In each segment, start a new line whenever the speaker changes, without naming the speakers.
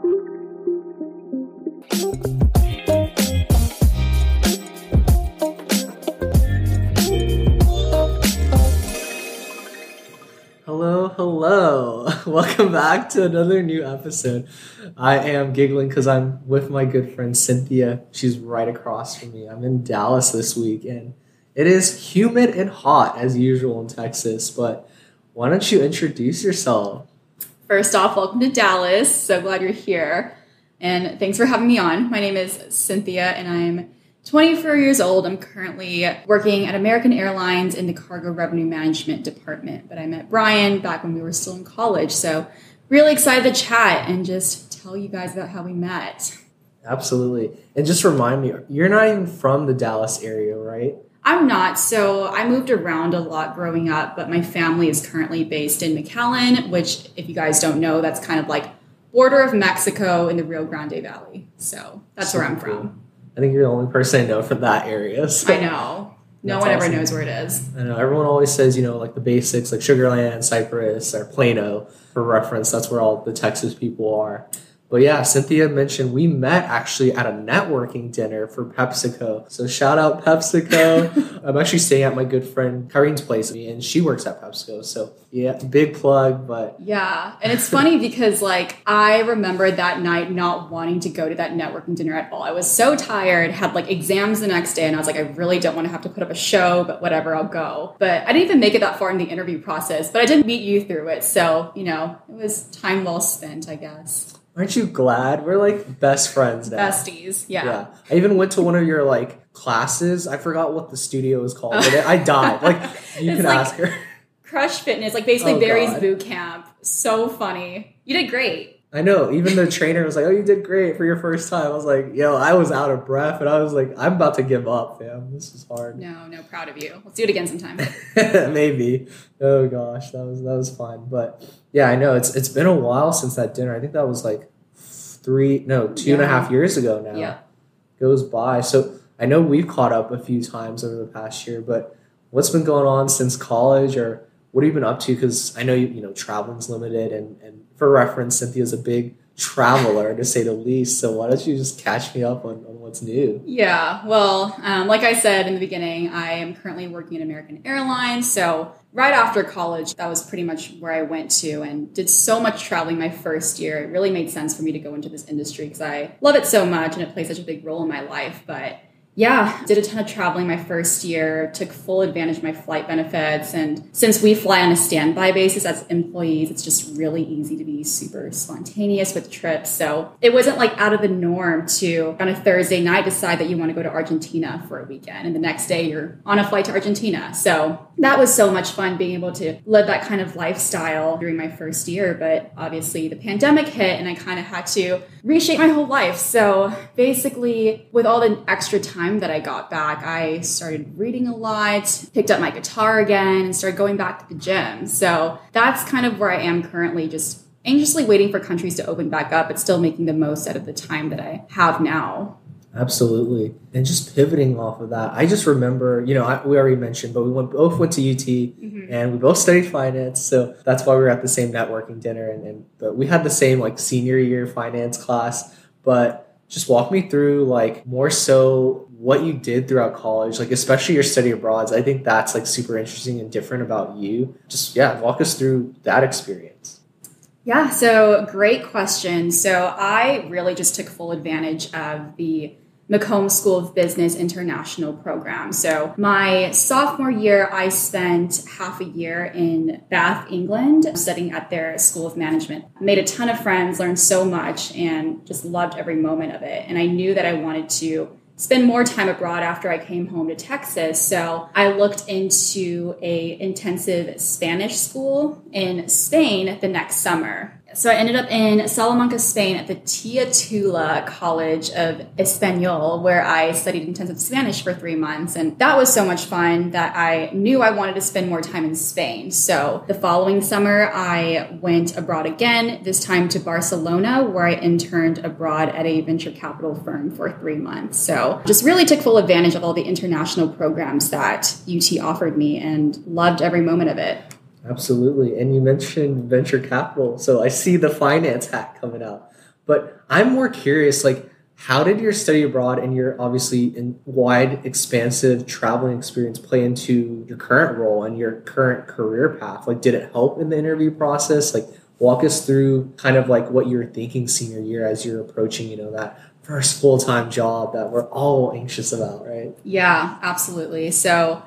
Hello, hello. Welcome back to another new episode. I am giggling because I'm with my good friend Cynthia. She's right across from me. I'm in Dallas this week and it is humid and hot as usual in Texas, but why don't you introduce yourself?
First off, welcome to Dallas. So glad you're here. And thanks for having me on. My name is Cynthia and I'm 24 years old. I'm currently working at American Airlines in the cargo revenue management department. But I met Brian back when we were still in college. So really excited to chat and just tell you guys about how we met.
Absolutely. And just remind me, you're not even from the Dallas area, right?
I'm not. So I moved around a lot growing up, but my family is currently based in McAllen, which, if you guys don't know, that's kind of like border of Mexico in the Rio Grande Valley. So that's where I'm
cool.
from.
I think you're the only person I know from that area. so-
I know. No
That's
one ever knows where it is.
I know everyone always says, you know, like the basics, like Sugarland, Cypress, or Plano, for reference. That's where all the Texas people are. But yeah, Cynthia mentioned we met actually at a networking dinner for PepsiCo. So shout out PepsiCo. I'm actually staying at my good friend Kareen's place, and she works at PepsiCo. So yeah, big plug. But
Yeah. And it's funny because, like, I remember that night not wanting to go to that networking dinner at all. I was so tired, had like exams the next day, and I was like, I really don't want to have to put up a show, but whatever, I'll go. But I didn't even make it that far in the interview process, but I did meet you through it. So, you know, it was time well spent, I guess.
Aren't you glad we're like best friends now?
Besties. Yeah.
Yeah. I even went to one of your like classes. I forgot what the studio is called, but I died. Like you
It's
can
like-
ask her.
Crush Fitness, like basically
Oh,
Barry's
God.
boot camp. So funny. You did great.
I know. Even the trainer was like, "Oh, you did great for your first time." I was like, "Yo, I was out of breath," and I was like, "I'm about to give up, fam. This is hard."
No, no, proud of you. Let's do it again sometime.
Maybe. Oh gosh, that was that was fun. But yeah, I know it's it's been a while since that dinner. I think that was like three, no, two and a half years ago now.
Yeah.
Goes by. So I know we've caught up a few times over the past year, but what's been going on since college, or what have you been up to? Because I know you you know traveling's limited, and and for reference, Cynthia's a big traveler to say the least. So why don't you just catch me up on, on what's new?
Yeah, well, um, like I said in the beginning, I am currently working at American Airlines. So, right after college, that was pretty much where I went to and did so much traveling my first year. It really made sense for me to go into this industry because I love it so much and it plays such a big role in my life. But yeah, did a ton of traveling my first year, took full advantage of my flight benefits. And since we fly on a standby basis as employees, it's just really easy to be super spontaneous with trips. So it wasn't like out of the norm to, on a Thursday night, decide that you want to go to Argentina for a weekend. And the next day you're on a flight to Argentina. So that was so much fun being able to live that kind of lifestyle during my first year. But obviously the pandemic hit and I kind of had to reshape my whole life. So basically, with all the extra time that I got back, I started reading a lot, picked up my guitar again, and started going back to the gym. So that's kind of where I am currently, just anxiously waiting for countries to open back up, but still making the most out of the time that I have now.
Absolutely. And just pivoting off of that, I just remember, you know, I, we already mentioned, but we went, both went to UT
Mm-hmm.
and we both studied finance. So that's why we were at the same networking dinner. And, and but we had the same like senior year finance class. But just walk me through like more so what you did throughout college, like especially your study abroad, I think that's like super interesting and different about you. Just yeah, walk us through that experience.
Yeah, so great question. So I really just took full advantage of the McCombs School of Business International program. So my sophomore year, I spent half a year in Bath, England, studying at their School of Management. Made a ton of friends, learned so much, and just loved every moment of it. And I knew that I wanted to spend more time abroad after I came home to Texas. So I looked into a intensive Spanish school in Spain the next summer. So I ended up in Salamanca, Spain at the Tia Tula College of Espanol, where I studied intensive Spanish for three months. And that was so much fun that I knew I wanted to spend more time in Spain. So the following summer, I went abroad again, this time to Barcelona, where I interned abroad at a venture capital firm for three months. So just really took full advantage of all the international programs that UT offered me and loved every moment of it.
Absolutely. And you mentioned venture capital. So I see the finance hat coming out. But I'm more curious, like, how did your study abroad and your obviously wide, expansive traveling experience play into your current role and your current career path? Like, did it help in the interview process? Like, walk us through kind of like what you were thinking senior year as you're approaching, you know, that first full time job that we're all anxious about, right?
Yeah, absolutely. So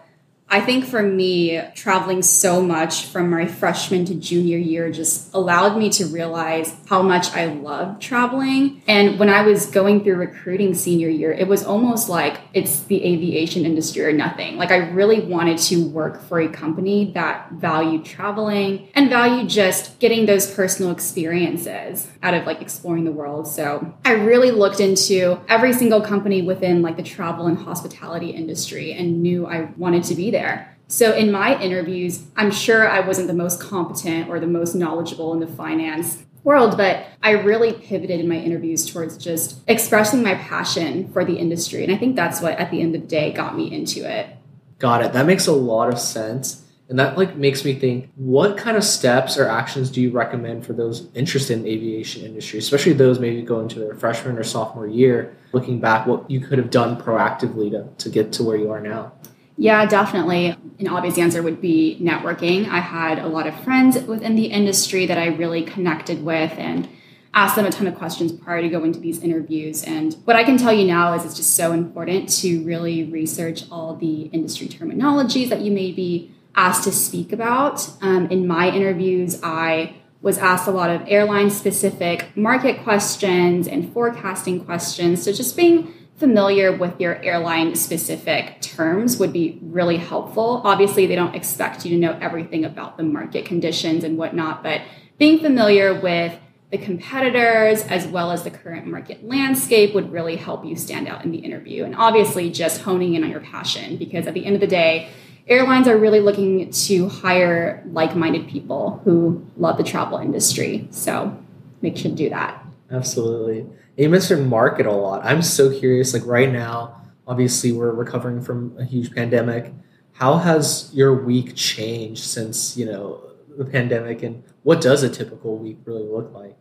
I think for me, traveling so much from my freshman to junior year just allowed me to realize how much I love traveling. And when I was going through recruiting senior year, it was almost like it's the aviation industry or nothing. Like I really wanted to work for a company that valued traveling and valued just getting those personal experiences out of like exploring the world. So I really looked into every single company within like the travel and hospitality industry and knew I wanted to be there there. So in my interviews, I'm sure I wasn't the most competent or the most knowledgeable in the finance world, but I really pivoted in my interviews towards just expressing my passion for the industry. And I think that's what at the end of the day got me into it.
Got it. That makes a lot of sense. And that like makes me think what kind of steps or actions do you recommend for those interested in aviation industry, especially those maybe going to their freshman or sophomore year, looking back what you could have done proactively to, to get to where you are now?
Yeah, definitely. An obvious answer would be networking. I had a lot of friends within the industry that I really connected with and asked them a ton of questions prior to going to these interviews. And what I can tell you now is it's just so important to really research all the industry terminologies that you may be asked to speak about. Um, in my interviews, I was asked a lot of airline specific market questions and forecasting questions. So just being familiar with your airline specific terms would be really helpful. Obviously, they don't expect you to know everything about the market conditions and whatnot, but being familiar with the competitors as well as the current market landscape would really help you stand out in the interview. And obviously, just honing in on your passion because at the end of the day, airlines are really looking to hire like minded people who love the travel industry. So make sure to do that.
Absolutely you mentioned market a lot. I'm so curious. Like right now, obviously we're recovering from a huge pandemic. How has your week changed since you know the pandemic, and what does a typical week really look like?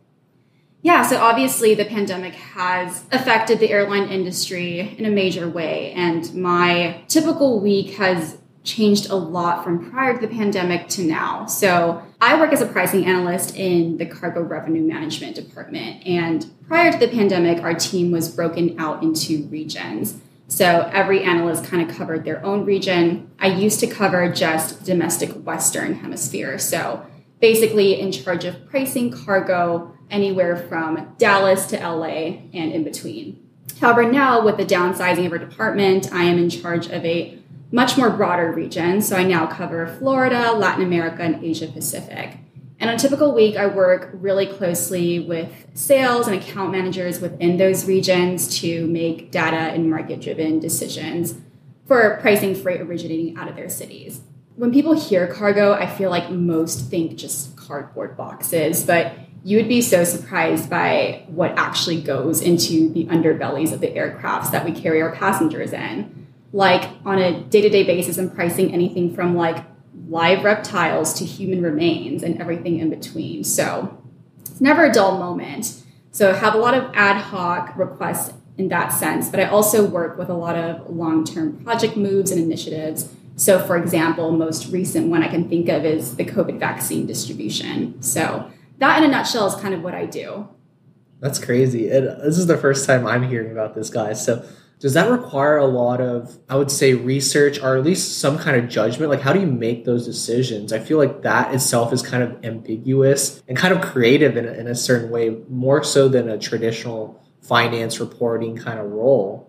Yeah, so obviously the pandemic has affected the airline industry in a major way, and my typical week has changed a lot from prior to the pandemic to now. So I work as a pricing analyst in the cargo revenue management department. And prior to the pandemic, our team was broken out into regions. So every analyst kind of covered their own region. I used to cover just domestic Western hemisphere. So basically in charge of pricing cargo anywhere from Dallas to LA and in between. However, now with the downsizing of our department, I am in charge of a much more broader region. So I now cover Florida, Latin America, and Asia Pacific. And on a typical week, I work really closely with sales and account managers within those regions to make data and market driven decisions for pricing freight originating out of their cities. When people hear cargo, I feel like most think just cardboard boxes, but you would be so surprised by what actually goes into the underbellies of the aircrafts that we carry our passengers in like on a day-to-day basis and pricing anything from like live reptiles to human remains and everything in between. So it's never a dull moment. So I have a lot of ad hoc requests in that sense, but I also work with a lot of long-term project moves and initiatives. So for example, most recent one I can think of is the COVID vaccine distribution. So that in a nutshell is kind of what I do.
That's crazy. And this is the first time I'm hearing about this, guy. So does that require a lot of i would say research or at least some kind of judgment? Like how do you make those decisions? I feel like that itself is kind of ambiguous and kind of creative in a, in a certain way more so than a traditional finance reporting kind of role.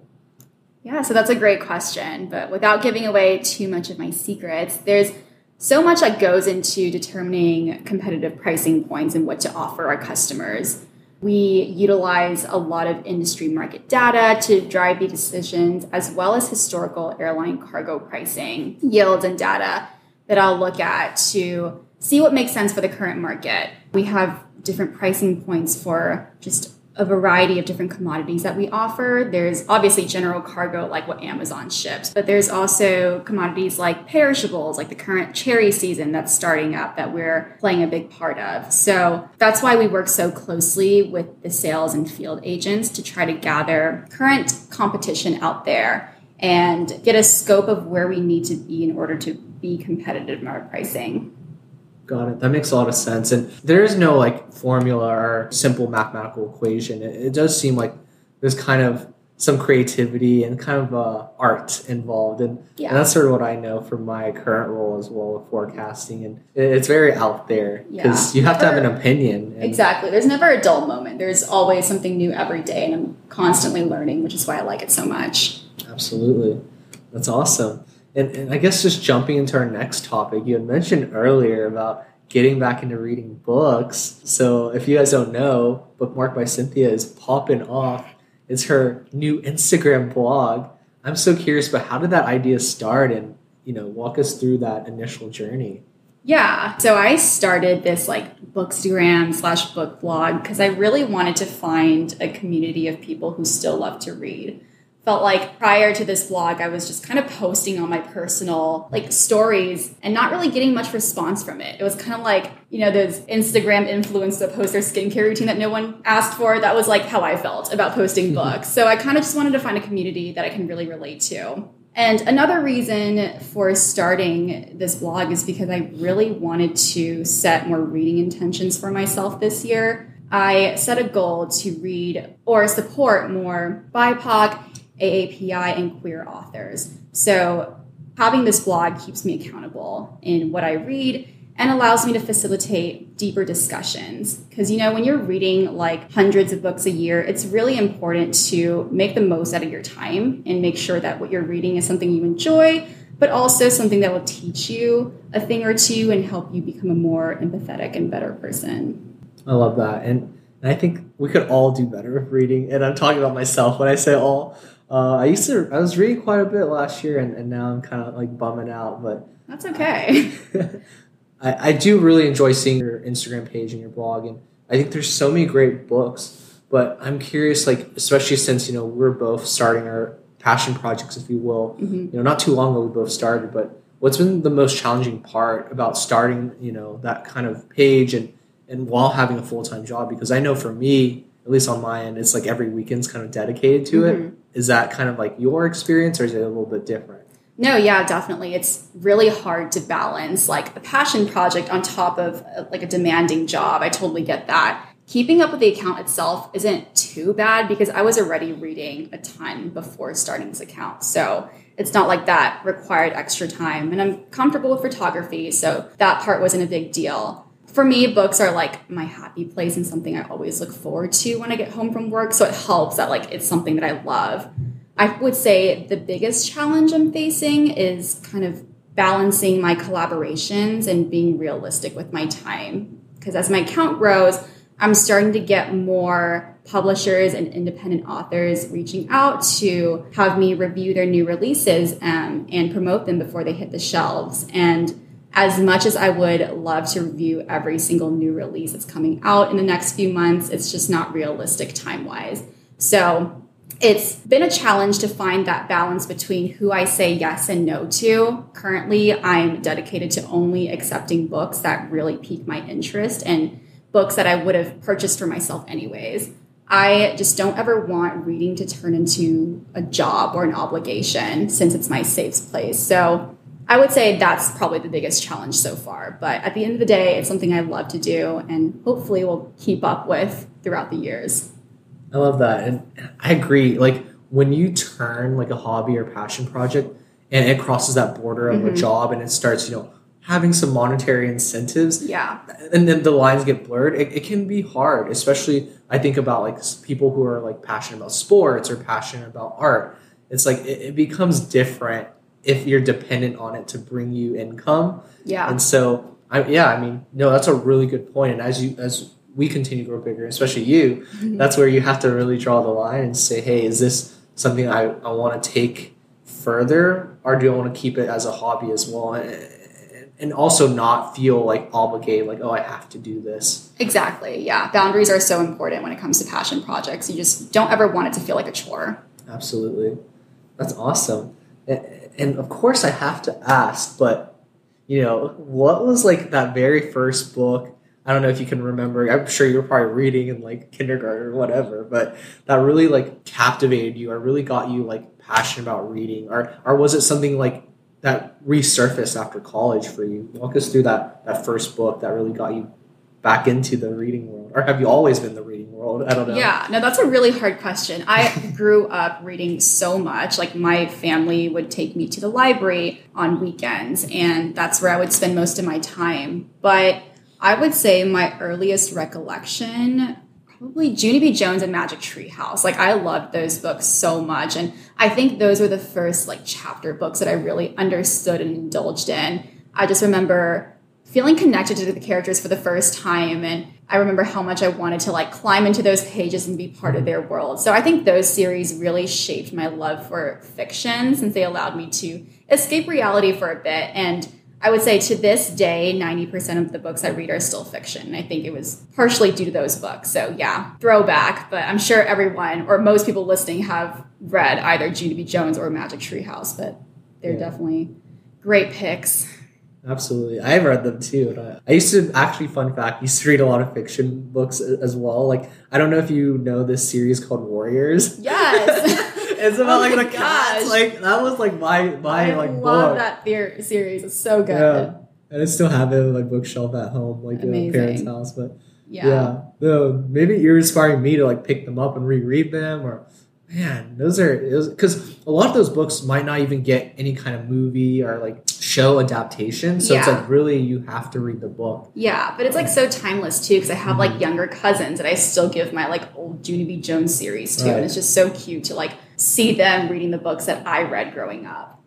Yeah so that's a great question but without giving away too much of my secrets there's so much that goes into determining competitive pricing points and what to offer our customers we utilize a lot of industry market data to drive the decisions, as well as historical airline cargo pricing, yields, and data that I'll look at to see what makes sense for the current market. We have different pricing points for just a variety of different commodities that we offer. There's obviously general cargo, like what Amazon ships, but there's also commodities like perishables, like the current cherry season that's starting up that we're playing a big part of. So that's why we work so closely with the sales and field agents to try to gather current competition out there and get a scope of where we need to be in order to be competitive in our pricing.
Got it. That makes a lot of sense. And there is no like formula or simple mathematical equation. It, it does seem like there's kind of some creativity and kind of uh, art involved. And,
Yeah.
and that's sort of what I know from my current role as well with forecasting. And it, it's very out there because
Yeah.
you have to have an opinion. And
Exactly. There's never a dull moment. There's always something new every day, and I'm constantly learning, which is why I like it so much.
Absolutely. That's awesome. And, and I guess just jumping into our next topic, you had mentioned earlier about getting back into reading books. So if you guys don't know, Bookmark by Cynthia is popping off. It's her new Instagram blog. I'm so curious about how did that idea start and you know walk us through that initial journey.
Yeah. So I started this like bookstagram slash book blog because I really wanted to find a community of people who still love to read. Felt like prior to this blog, I was just kind of posting on my personal like stories and not really getting much response from it. It was kind of like, you know, those Instagram influencers that post their skincare routine that no one asked for. That was like how I felt about posting mm-hmm. books. So I kind of just wanted to find a community that I can really relate to. And another reason for starting this blog is because I really wanted to set more reading intentions for myself this year. I set a goal to read or support more BIPOC, AAPI, and queer authors. So having this blog keeps me accountable in what I read and allows me to facilitate deeper discussions. Because, you know, when you're reading like hundreds of books a year, it's really important to make the most out of your time and make sure that what you're reading is something you enjoy, but also something that will teach you a thing or two and help you become a more empathetic and better person.
I love that, and, I think we could all do better with reading. And I'm talking about myself when I say all. Uh, I used to, I was reading quite a bit last year, and, and now I'm kind of like bumming out. But
That's okay.
I, I do really enjoy seeing your Instagram page and your blog, and I think there's so many great books. But I'm curious, like especially since you know we're both starting our passion projects, if you will.
Mhm.
You know, not too long ago we both started, but what's been the most challenging part about starting, you know, that kind of page and and while having a full time job? Because I know for me, at least on my end, it's like every weekend's kind of dedicated to it. Is that kind of like your experience, or is it a little bit different?
No, yeah, definitely. It's really hard to balance like a passion project on top of uh, like a demanding job. I totally get that. Keeping up with the account itself isn't too bad because I was already reading a ton before starting this account. So it's not like that required extra time. And I'm comfortable with photography, so that part wasn't a big deal. For me, books are like my happy place and something I always look forward to when I get home from work. So it helps that like it's something that I love. I would say the biggest challenge I'm facing is kind of balancing my collaborations and being realistic with my time. Because as my account grows, I'm starting to get more publishers and independent authors reaching out to have me review their new releases um, and promote them before they hit the shelves. And as much as I would love to review every single new release that's coming out in the next few months, it's just not realistic time wise. So it's been a challenge to find that balance between who I say yes and no to. Currently, I'm dedicated to only accepting books that really pique my interest and books that I would have purchased for myself anyways. I just don't ever want reading to turn into a job or an obligation since it's my safe place. So I would say that's probably the biggest challenge so far. But at the end of the day, it's something I love to do and hopefully will keep up with throughout the years.
I love that, and I agree. Like when you turn like a hobby or passion project, and it crosses that border of a
Mhm.
job, and it starts, you know, having some monetary incentives,
Yeah.
and then the lines get blurred. It, it can be hard, especially I think about like people who are like passionate about sports or passionate about art. It's like it, it becomes different if you're dependent on it to bring you income.
Yeah.
And so, I, yeah, I mean, no, that's a really good point. And as you as we continue to grow bigger, especially you, mm-hmm. that's where you have to really draw the line and say, hey, is this something I, I want to take further, or do I want to keep it as a hobby as well? And also not feel like obligated, like, oh, I have to do this.
Exactly. Yeah. Boundaries are so important when it comes to passion projects. You just don't ever want it to feel like a chore.
Absolutely. That's awesome. And, of course, I have to ask, but, you know, what was like that very first book? I don't know if you can remember. I'm sure you were probably reading in like kindergarten or whatever, but that really like captivated you or really got you like passionate about reading, or or was it something like that resurfaced after college for you? Walk us through that that first book that really got you back into the reading world, or have you always been the world? I don't know.
Yeah, no, that's a really hard question. I grew up reading so much. Like my family would take me to the library on weekends, and that's where I would spend most of my time. But I would say my earliest recollection probably Junie B. Jones and Magic Tree House. Like I loved those books so much. And I think those were the first like chapter books that I really understood and indulged in. I just remember feeling connected to the characters for the first time and I remember how much I wanted to like climb into those pages and be part of their world. So I think those series really shaped my love for fiction since they allowed me to escape reality for a bit and I would say to this day, 90% of the books I read are still fiction. I think it was partially due to those books. So, yeah, throwback, but I'm sure everyone or most people listening have read either B. Jones or Magic Tree House, but they're yeah. definitely great picks.
Absolutely. I've read them too. I, I, used to actually, fun fact, used to read a lot of fiction books as well. Like, I don't know if you know this series called Warriors.
Yes.
it's about oh like the cats. Like that was like my my
I
like
love
book.
that theory, series. It's so good.
Yeah. And I still have it in my bookshelf at home, like Amazing. in my parents' house. But yeah, yeah. No, maybe you're inspiring me to like pick them up and reread them or man, those are because a lot of those books might not even get any kind of movie or like show adaptation. So yeah. it's like really you have to read the book.
Yeah, but it's like so timeless too because I have like mm-hmm. younger cousins and I still give my like old Junie B. Jones series too, right. and it's just so cute to like see them reading the books that I read growing up.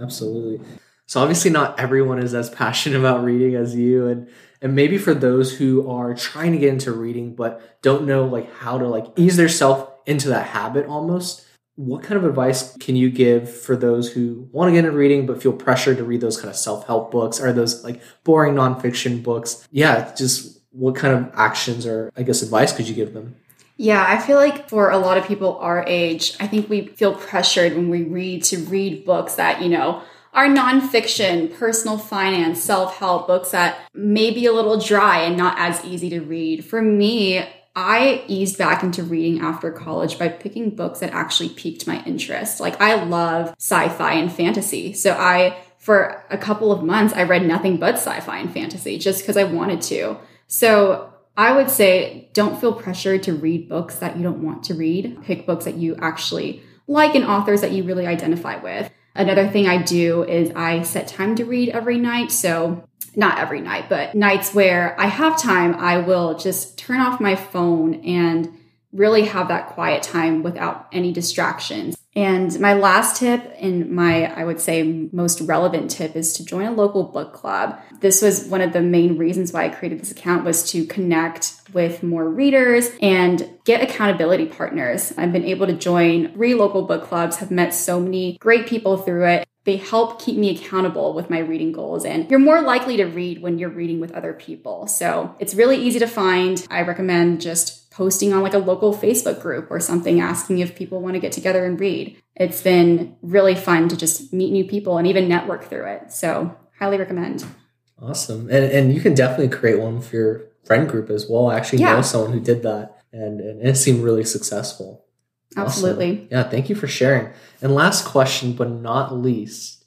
Absolutely. So obviously not everyone is as passionate about reading as you and and maybe for those who are trying to get into reading but don't know like how to like ease themselves into that habit almost what kind of advice can you give for those who want to get into reading but feel pressured to read those kind of self-help books? Or those like boring nonfiction books? Yeah just what kind of actions or i guess advice could you give them?
Yeah, I feel like for a lot of people our age, I think we feel pressured when we read to read books that, you know, are nonfiction, personal finance, self help books that may be a little dry and not as easy to read. For me, I eased back into reading after college by picking books that actually piqued my interest. Like I love sci-fi and fantasy. So I for a couple of months I read nothing but sci-fi and fantasy just because I wanted to. So I would say don't feel pressured to read books that you don't want to read. Pick books that you actually like and authors that you really identify with. Another thing I do is I set time to read every night. So not every night, but nights where I have time, I will just turn off my phone and really have that quiet time without any distractions. And my last tip and my, I would say, most relevant tip is to join a local book club. This was one of the main reasons why I created this account was to connect with more readers and get accountability partners. I've been able to join three local book clubs, have met so many great people through it. They help keep me accountable with my reading goals, and you're more likely to read when you're reading with other people. So it's really easy to find. I recommend just posting on like a local Facebook group or something asking if people want to get together and read. It's been really fun to just meet new people and even network through it. So, highly recommend.
Awesome. And, and you can definitely create one for your friend group as well. I actually yeah. know someone who did that and, and it seemed really successful.
Absolutely.
Awesome. Yeah, thank you for sharing. And last question, but not least,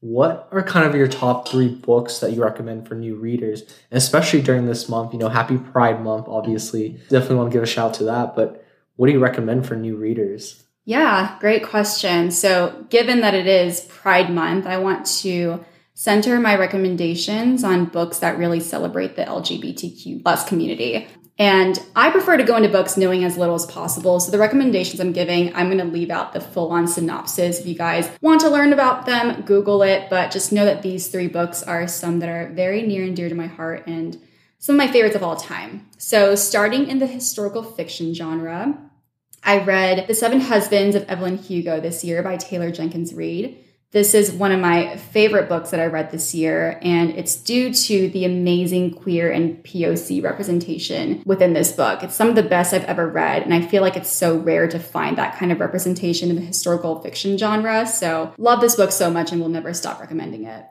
what are kind of your top three books that you recommend for new readers, and especially during this month? You know, Happy Pride Month, obviously. Definitely want to give a shout out to that. But what do you recommend for new readers?
Yeah, great question. So, given that it is Pride Month, I want to center my recommendations on books that really celebrate the LGBTQ plus community. And I prefer to go into books knowing as little as possible. So the recommendations I'm giving, I'm going to leave out the full on synopsis. If you guys want to learn about them, Google it. But just know that these three books are some that are very near and dear to my heart and some of my favorites of all time. So starting in the historical fiction genre, I read The Seven Husbands of Evelyn Hugo this year by Taylor Jenkins Reid. This is one of my favorite books that I read this year, and it's due to the amazing queer and POC representation within this book. It's some of the best I've ever read, and I feel like it's so rare to find that kind of representation in the historical fiction genre. So, love this book so much and will never stop recommending it.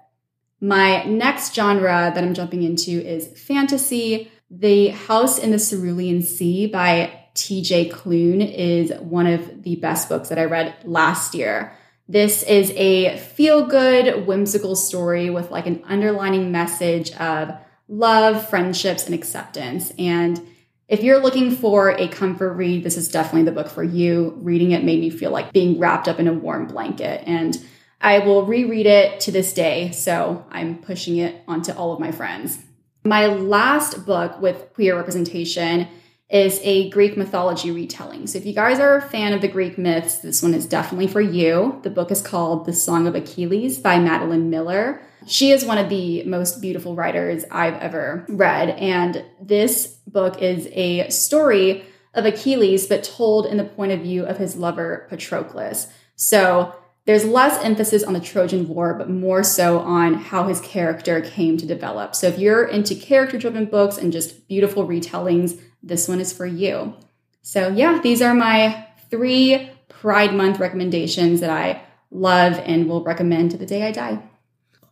My next genre that I'm jumping into is fantasy. The House in the Cerulean Sea by TJ Klune is one of the best books that I read last year. This is a feel good, whimsical story with like an underlining message of love, friendships, and acceptance. And if you're looking for a comfort read, this is definitely the book for you. Reading it made me feel like being wrapped up in a warm blanket. And I will reread it to this day. So I'm pushing it onto all of my friends. My last book with queer representation is a Greek mythology retelling. So if you guys are a fan of the Greek myths, this one is definitely for you. The book is called The Song of Achilles by Madeline Miller. She is one of the most beautiful writers I've ever read. And this book is a story of Achilles, but told in the point of view of his lover, Patroclus. So there's less emphasis on the Trojan War, but more so on how his character came to develop. So if you're into character driven books and just beautiful retellings, this one is for you. So, yeah, these are my three Pride Month recommendations that I love and will recommend to the day I die.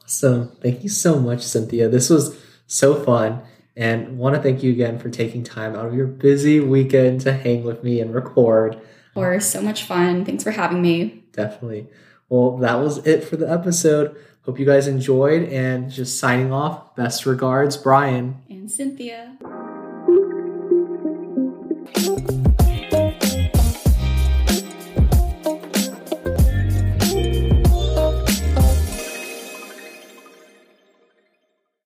Awesome. Thank you so much, Cynthia. This was so fun. And want to thank you again for taking time out of your busy weekend to hang with me and record.
Or so much fun. Thanks for having me.
Definitely. Well, that was it for the episode. Hope you guys enjoyed and just signing off. Best regards, Brian.
And Cynthia.
Thank you.